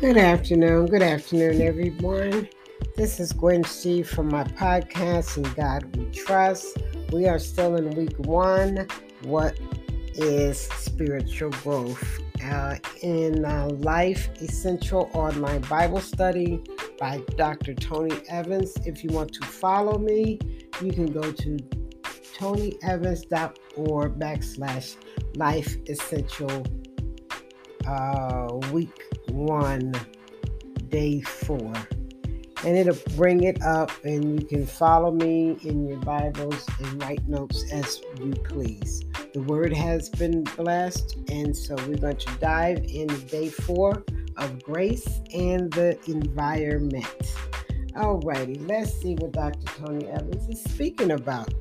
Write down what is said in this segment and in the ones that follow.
Good afternoon. Good afternoon, everyone. This is Gwen C from my podcast, In God We Trust. We are still in week one. What is spiritual growth? Uh, in uh, Life Essential Online Bible Study by Dr. Tony Evans. If you want to follow me, you can go to tonyevans.org backslash life essential uh, week one, day four. And it'll bring it up, and you can follow me in your Bibles and write notes as you please. The word has been blessed, and so we're going to dive into day four of grace and the environment. Alrighty, let's see what Dr. Tony Evans is speaking about.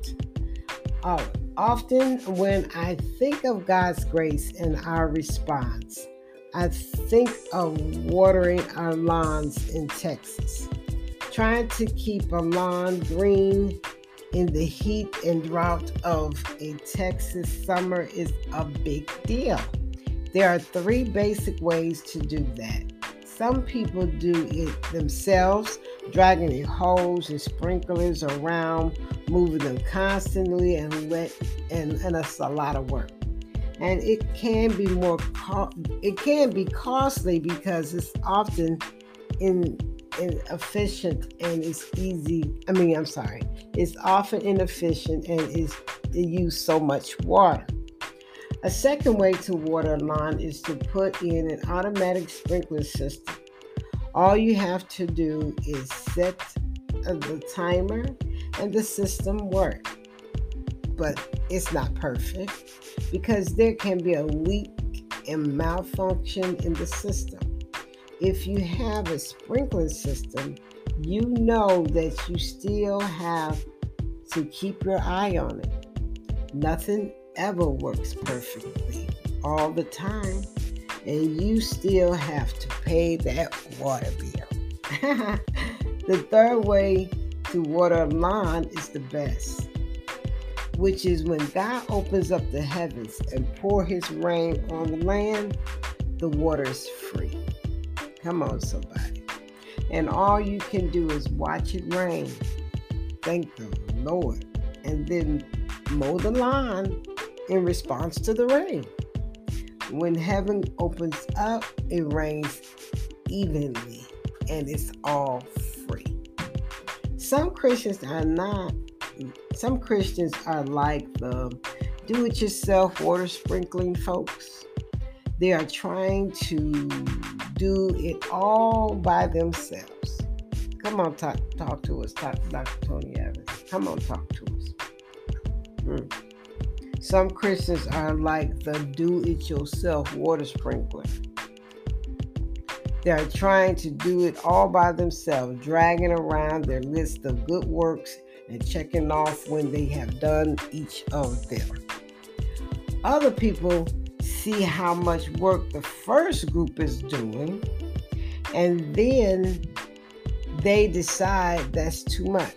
Oh, often when I think of God's grace and our response, I think of watering our lawns in Texas. Trying to keep a lawn green in the heat and drought of a Texas summer is a big deal. There are three basic ways to do that. Some people do it themselves, dragging a hose and sprinklers around, moving them constantly, and let and, and it's a lot of work and it can be more co- it can be costly because it's often in inefficient and it's easy i mean i'm sorry it's often inefficient and is it use so much water. A second way to water a lawn is to put in an automatic sprinkler system. All you have to do is set uh, the timer and the system works but it's not perfect because there can be a leak and malfunction in the system. If you have a sprinkler system, you know that you still have to keep your eye on it. Nothing ever works perfectly all the time, and you still have to pay that water bill. the third way to water a lawn is the best which is when God opens up the heavens and pour his rain on the land, the water is free. Come on, somebody. And all you can do is watch it rain. Thank the Lord. And then mow the lawn in response to the rain. When heaven opens up, it rains evenly and it's all free. Some Christians are not some Christians are like the do it yourself water sprinkling folks. They are trying to do it all by themselves. Come on, talk, talk to us, talk, to Dr. Tony Evans. Come on, talk to us. Hmm. Some Christians are like the do it yourself water sprinkler. They are trying to do it all by themselves, dragging around their list of good works and checking off when they have done each of them. Other people see how much work the first group is doing, and then they decide that's too much.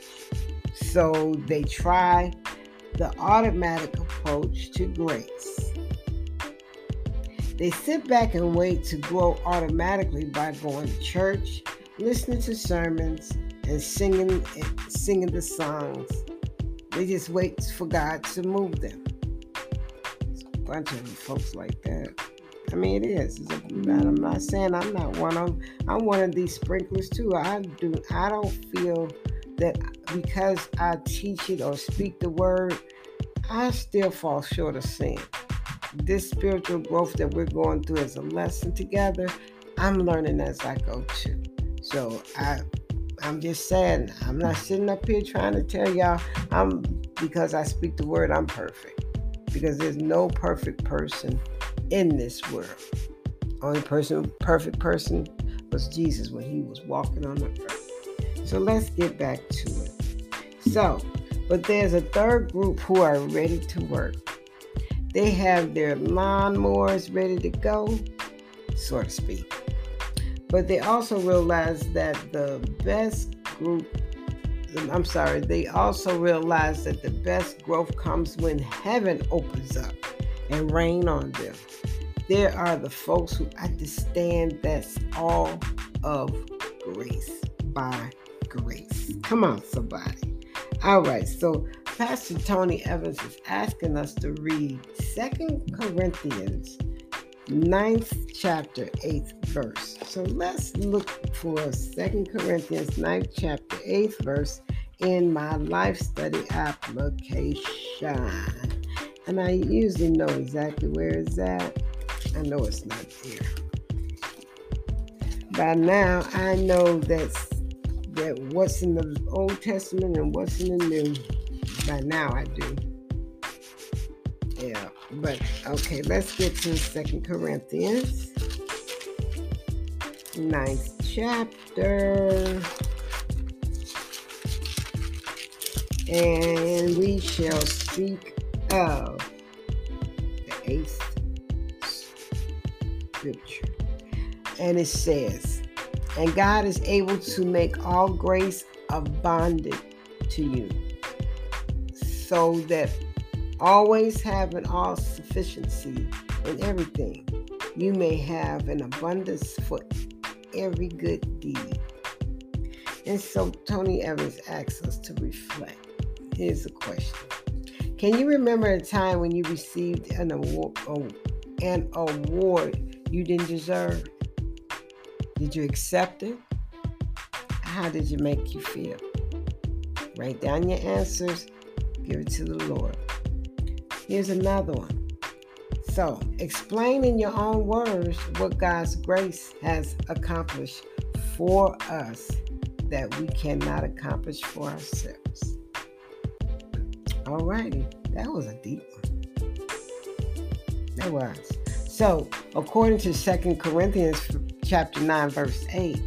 So they try the automatic approach to grace. They sit back and wait to grow automatically by going to church, listening to sermons, and singing singing the songs. They just wait for God to move them. A bunch of folks like that. I mean, it is. I'm not saying I'm not one of them. I'm one of these sprinklers too. I do. I don't feel that because I teach it or speak the word, I still fall short of sin. This spiritual growth that we're going through as a lesson together, I'm learning as I go too. So I I'm just saying, I'm not sitting up here trying to tell y'all I'm because I speak the word, I'm perfect. Because there's no perfect person in this world. Only person, perfect person was Jesus when he was walking on the earth. So let's get back to it. So, but there's a third group who are ready to work. They have their lawnmowers ready to go, so to speak. But they also realize that the best group, I'm sorry, they also realize that the best growth comes when heaven opens up and rain on them. there are the folks who understand that's all of grace by grace. Come on, somebody. All right, so Pastor Tony Evans is asking us to read Second Corinthians 9th chapter, 8th verse. So let's look for Second Corinthians 9th chapter, 8th verse in my life study application. And I usually know exactly where it's at. I know it's not there. By now, I know that's that what's in the Old Testament and what's in the New. By now, I do. Yeah, but okay, let's get to Second Corinthians, ninth chapter. And we shall speak of the eighth scripture. And it says, And God is able to make all grace abundant to you, so that always having all sufficiency in everything, you may have an abundance for every good deed. And so Tony Evans asks us to reflect. Here's a question Can you remember a time when you received an award, an award you didn't deserve? Did you accept it? How did it make you feel? Write down your answers, give it to the Lord. Here's another one. So, explain in your own words what God's grace has accomplished for us that we cannot accomplish for ourselves. Alrighty, that was a deep one. That was. So, according to Second Corinthians chapter 9, verse 8,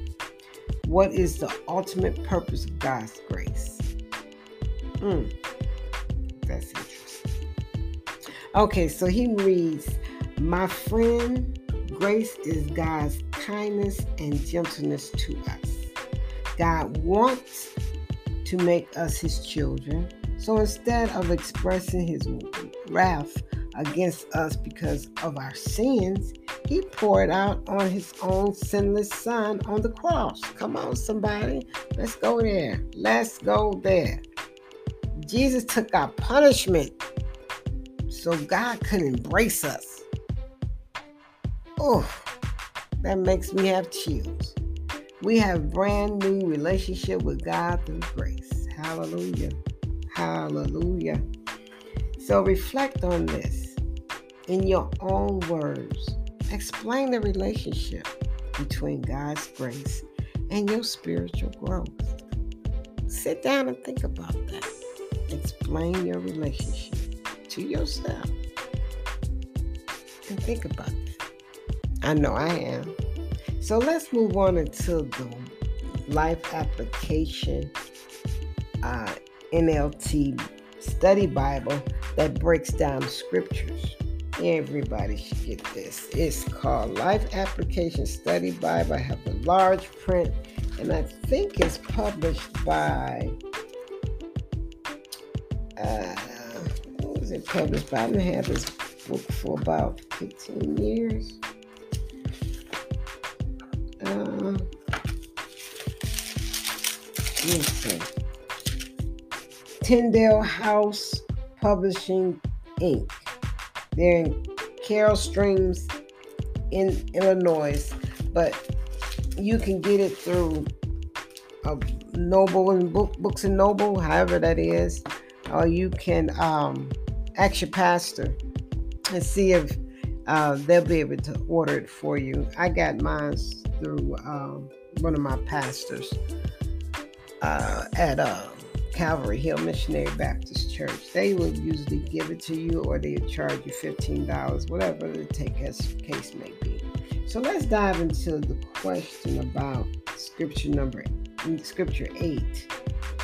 what is the ultimate purpose of God's grace? Hmm. That's interesting. Okay, so he reads, My friend, grace is God's kindness and gentleness to us. God wants to make us his children so instead of expressing his wrath against us because of our sins, he poured out on his own sinless son on the cross. Come on, somebody. Let's go there. Let's go there. Jesus took our punishment so God could embrace us. Oh, that makes me have chills. We have brand new relationship with God through grace. Hallelujah. Hallelujah. So reflect on this in your own words. Explain the relationship between God's grace and your spiritual growth. Sit down and think about that. Explain your relationship to yourself. And think about that. I know I am. So let's move on into the life application uh, NLT study Bible that breaks down scriptures. Everybody should get this. It's called Life Application Study Bible. I have a large print, and I think it's published by. Published? I've been had this book for about 15 years. Uh, let's see. Tyndale House Publishing Inc. They're in Carol Streams in Illinois, but you can get it through Noble and Book, Books and Noble, however that is, or you can um, ask your pastor and see if uh, they'll be able to order it for you. I got mine through um, one of my pastors uh, at uh, Calvary Hill Missionary Baptist Church. They will usually give it to you or they'll charge you $15, whatever the take case may be. So let's dive into the question about scripture number scripture 8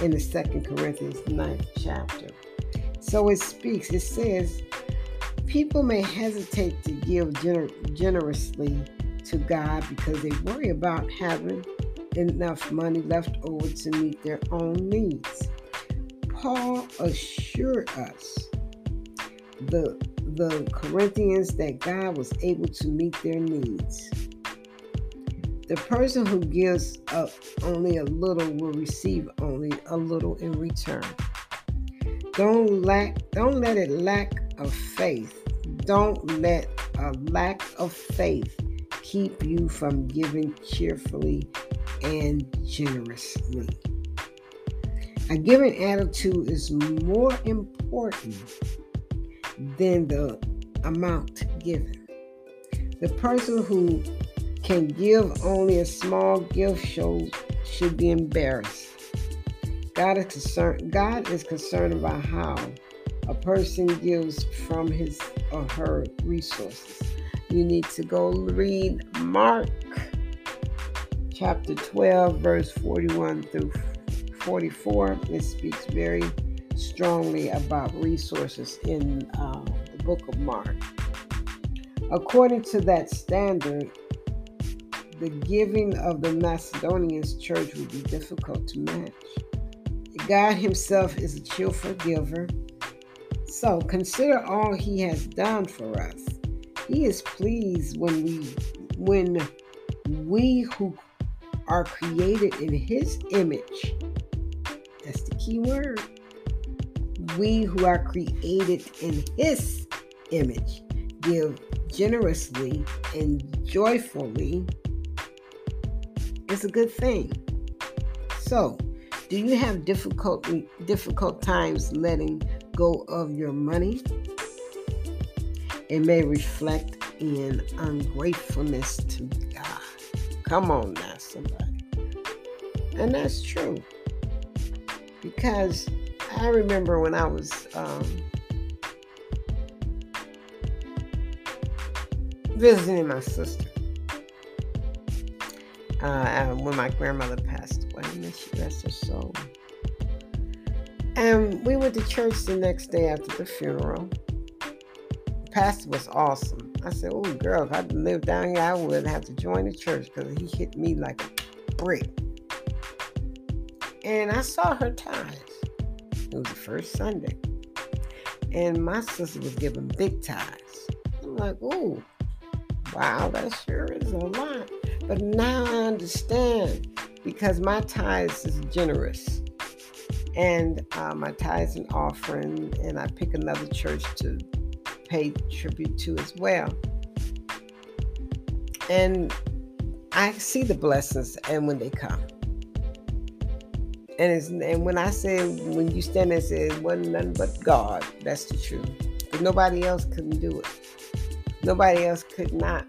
in the second Corinthians 9th chapter. So it speaks, it says, people may hesitate to give gener- generously to God because they worry about having enough money left over to meet their own needs. Paul assured us the the Corinthians that God was able to meet their needs. The person who gives up only a little will receive only a little in return. Don't lack don't let it lack of faith. Don't let a lack of faith keep you from giving cheerfully and generously. A giving attitude is more important than the amount given. The person who can give only a small gift shows should be embarrassed. God is concerned God is concerned about how a person gives from his or her resources. You need to go read Mark chapter 12 verse 41 through 44. It speaks very strongly about resources in uh, the book of Mark. According to that standard, the giving of the Macedonians church would be difficult to match. God Himself is a cheerful giver. So consider all He has done for us. He is pleased when we when we who are created in His image. That's the key word we who are created in His image give generously and joyfully It's a good thing. So, do you have difficult difficult times letting go of your money? It may reflect in ungratefulness to God. Come on now, somebody. And that's true. Because I remember when I was um, visiting my sister uh, when my grandmother passed away, and her. And we went to church the next day after the funeral. The pastor was awesome. I said, "Oh, girl, if I lived down here, I wouldn't have to join the church because he hit me like a brick." And I saw her tithes. It was the first Sunday. And my sister was giving big tithes. I'm like, oh, wow, that sure is a lot. But now I understand because my tithes is generous. And uh, my tithes and offering, and I pick another church to pay tribute to as well. And I see the blessings and when they come and it's and when I say when you stand there and say it wasn't nothing but God, that's the truth. Because nobody else couldn't do it. Nobody else could not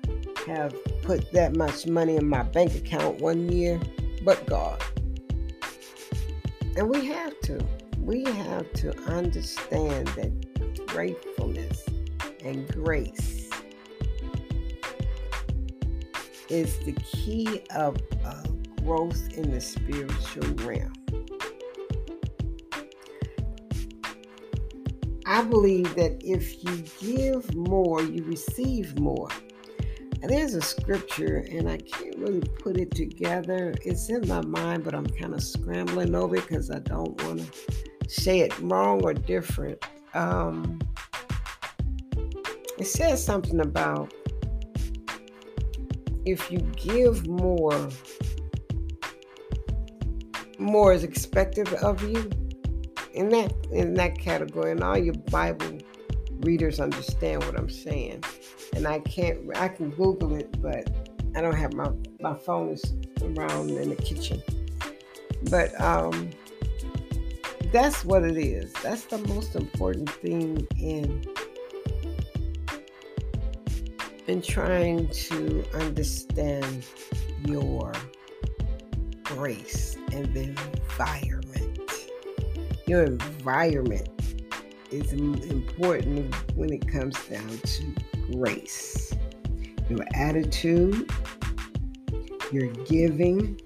have put that much money in my bank account one year, but God. And we have to. We have to understand that gratefulness and grace is the key of uh, growth in the spiritual realm. I believe that if you give more, you receive more. There's a scripture, and I can't really put it together. It's in my mind, but I'm kind of scrambling over it because I don't want to say it wrong or different. Um, it says something about if you give more, more is expected of you in that in that category and all your bible readers understand what i'm saying and i can't i can google it but i don't have my my phone is around in the kitchen. But um that's what it is. That's the most important thing in in trying to understand your grace and the environment. Your environment is important when it comes down to grace. Your attitude, your giving,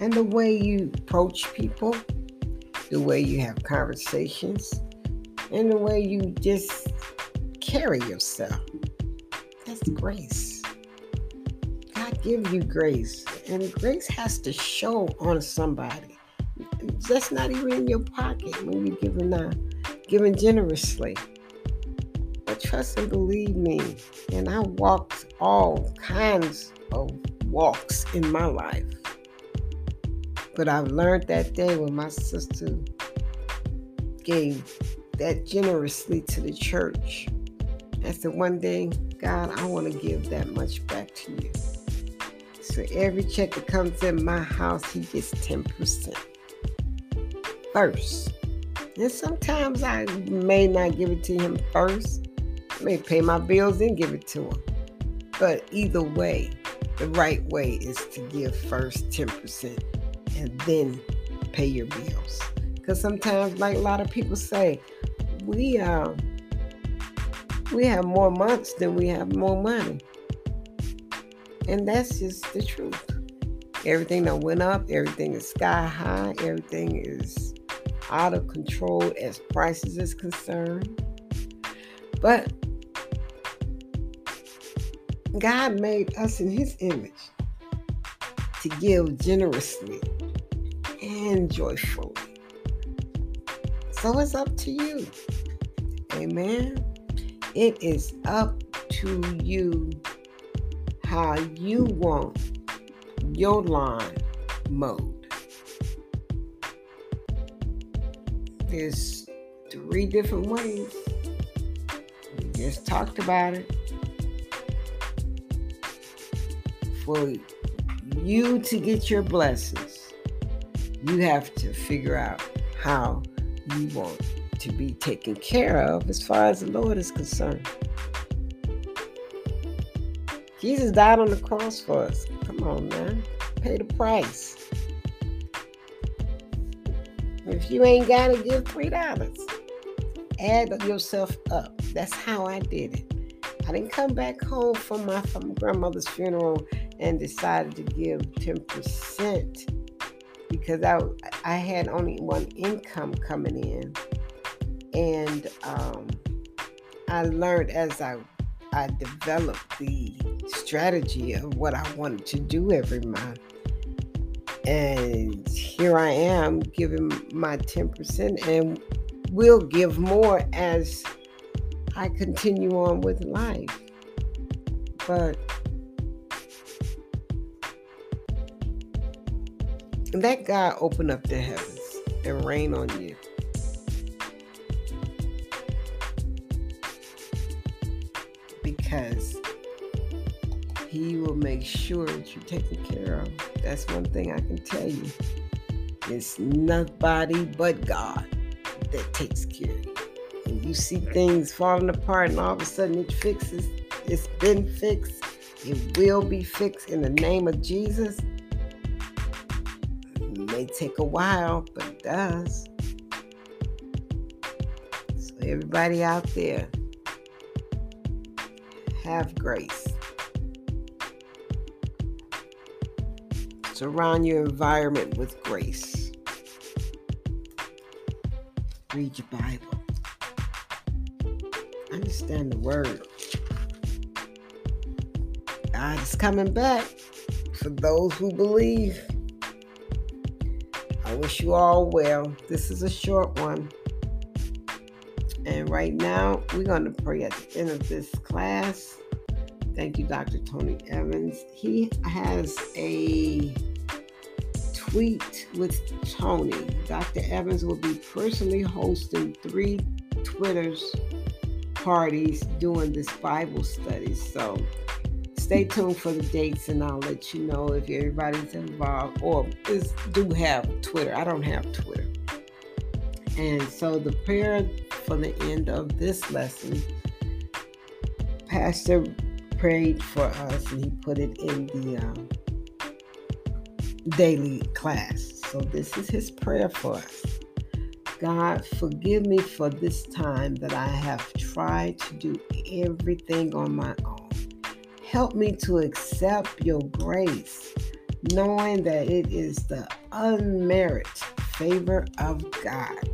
and the way you approach people, the way you have conversations, and the way you just carry yourself. That's grace. God give you grace, and grace has to show on somebody that's not even in your pocket when you're giving uh, giving generously. Trust and believe me. And I walked all kinds of walks in my life. But I've learned that day when my sister gave that generously to the church. I said, one day, God, I want to give that much back to you. So every check that comes in my house, he gets 10% first. And sometimes I may not give it to him first. May pay my bills and give it to him. But either way, the right way is to give first 10% and then pay your bills. Because sometimes, like a lot of people say, we uh, we have more months than we have more money. And that's just the truth. Everything that went up, everything is sky high, everything is out of control as prices is concerned. But God made us in his image to give generously and joyfully. So it's up to you. Amen. It is up to you how you want your lawn mowed. There's three different ways. We just talked about it. For you to get your blessings, you have to figure out how you want to be taken care of as far as the Lord is concerned. Jesus died on the cross for us. Come on, man. Pay the price. If you ain't got to give $3, add yourself up. That's how I did it. I didn't come back home from my from grandmother's funeral and decided to give 10% because I, I had only one income coming in. And um, I learned as I, I developed the strategy of what I wanted to do every month and here I am giving my 10% and will give more as I continue on with life. But let God open up the heavens and rain on you. Because he will make sure that you're taken care of. That's one thing I can tell you. It's nobody but God that takes care of you. And you see things falling apart, and all of a sudden it fixes. It's been fixed. It will be fixed in the name of Jesus. May take a while, but it does. So, everybody out there, have grace. Surround your environment with grace. Read your Bible. Understand the word. God is coming back for those who believe. I wish you all well. This is a short one. And right now, we're going to pray at the end of this class. Thank you, Dr. Tony Evans. He has a tweet with Tony. Dr. Evans will be personally hosting three Twitter's parties doing this Bible study. So stay tuned for the dates and I'll let you know if everybody's involved or is, do have Twitter. I don't have Twitter. And so the prayer for the end of this lesson, Pastor prayed for us and he put it in the um, daily class. So, this is his prayer for us. God, forgive me for this time that I have tried to do everything on my own. Help me to accept your grace, knowing that it is the unmerited favor of God.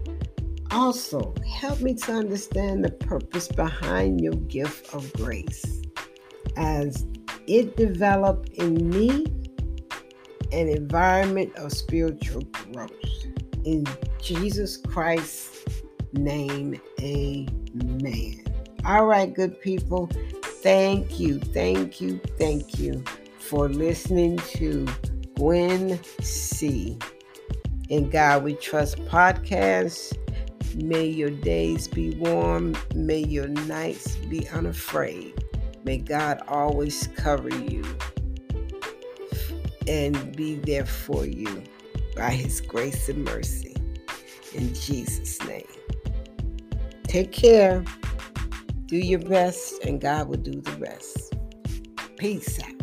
Also, help me to understand the purpose behind your gift of grace as it developed in me an environment of spiritual growth. In Jesus Christ's name, amen. All right, good people. Thank you, thank you, thank you for listening to Gwen C. In God We Trust podcast. May your days be warm. May your nights be unafraid. May God always cover you and be there for you by his grace and mercy. In Jesus' name. Take care. Do your best, and God will do the rest. Peace out.